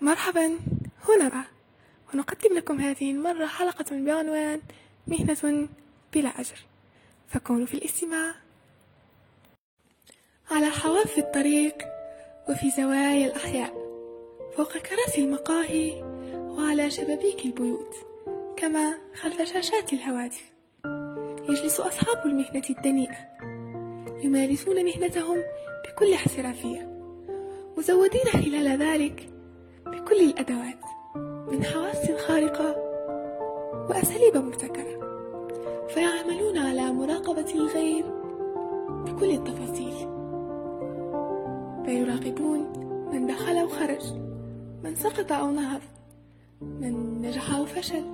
مرحبا. هنا ونقدم لكم هذه المرة حلقة بعنوان مهنة بلا أجر. فكونوا في الاستماع. على حواف الطريق وفي زوايا الأحياء. فوق كراسي المقاهي وعلى شبابيك البيوت. كما خلف شاشات الهواتف. يجلس أصحاب المهنة الدنيئة. يمارسون مهنتهم بكل احترافية. مزودين خلال ذلك بكل الأدوات من حواس خارقة وأساليب مبتكرة فيعملون على مراقبة الغير بكل التفاصيل. فيراقبون من دخل وخرج من سقط أو نهض من نجح أو فشل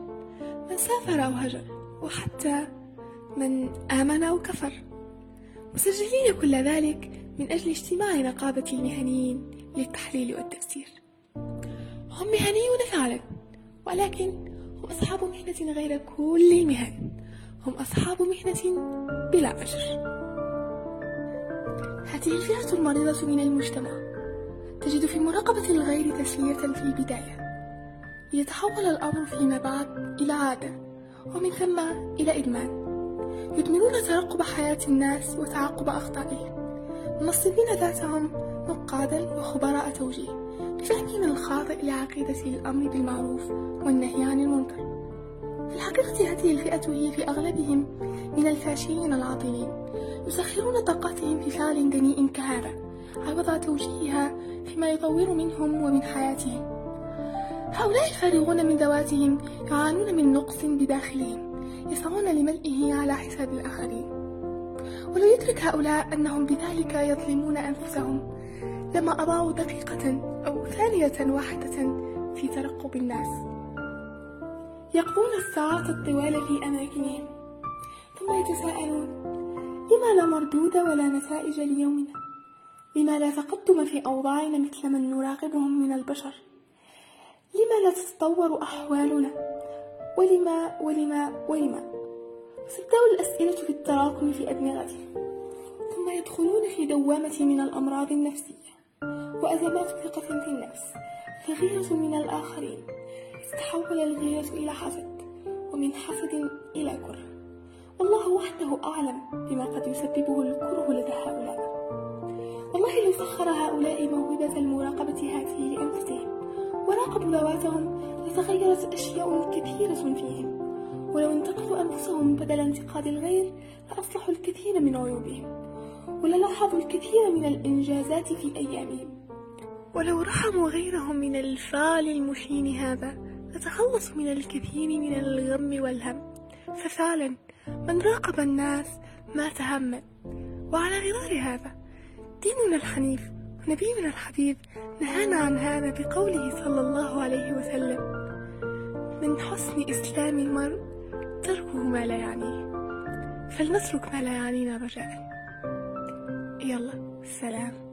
من سافر أو هجر وحتى من آمن أو كفر. مسجلين كل ذلك من أجل اجتماع نقابة المهنيين للتحليل والتفسير. هم مهنيون فعلا ولكن هم أصحاب مهنة غير كل المهن. هم أصحاب مهنة بلا أجر. هذه الفئة المريضة من المجتمع. تجد في مراقبة الغير تسلية في البداية. ليتحول الأمر فيما بعد إلى عادة ومن ثم إلى إدمان. يدمنون ترقب حياة الناس وتعقب أخطائهم. منصبين ذاتهم نقادا وخبراء توجيه بفهمهم الخاطئ لعقيدة الأمر بالمعروف والنهي عن المنكر. في الحقيقة هذه الفئة هي في أغلبهم من الفاشلين العاطلين يسخرون طاقتهم في فعل دنيء كهذا عوض توجيهها فيما يطور منهم ومن حياتهم. هؤلاء الفارغون من ذواتهم يعانون من نقص بداخلهم يسعون لملئه على حساب الآخرين. ولو يدرك هؤلاء أنهم بذلك يظلمون أنفسهم لما أضاعوا دقيقة أو ثانية واحدة في ترقب الناس. يقضون الساعات الطوال في أماكنهم ثم يتساءلون لما لا مردود ولا نتائج ليومنا؟ لما لا تقدم في أوضاعنا مثل من نراقبهم من البشر؟ لما لا تتطور أحوالنا؟ ولما ولما ولما؟ ستبدأ الأسئلة في التراكم في أدمغتهم ثم يدخلون في دوامة من الأمراض النفسية. وأزمات ثقة في النفس. فغيرة من الآخرين. تتحول الغيرة إلى حسد. ومن حسد إلى كره. والله وحده أعلم بما قد يسببه الكره لدى هؤلاء. والله لو سخر هؤلاء موهبة المراقبة هذه لأنفسهم. وراقبوا ذواتهم لتغيرت أشياء كثيرة فيهم. ولو انتقدوا أنفسهم بدل انتقاد الغير لأصلحوا الكثير من عيوبهم وللاحظوا الكثير من الإنجازات في أيامهم. ولو رحموا غيرهم من الفعل المشين هذا لتخلصوا من الكثير من الغم والهم. ففعلا من راقب الناس مات هما وعلى غرار هذا ديننا الحنيف ونبينا الحبيب نهانا عن هذا بقوله صلى الله عليه وسلم من حسن إسلام المرء تركه ما لا يعنيه فلنترك ما لا يعنينا رجاء. يلا سلام.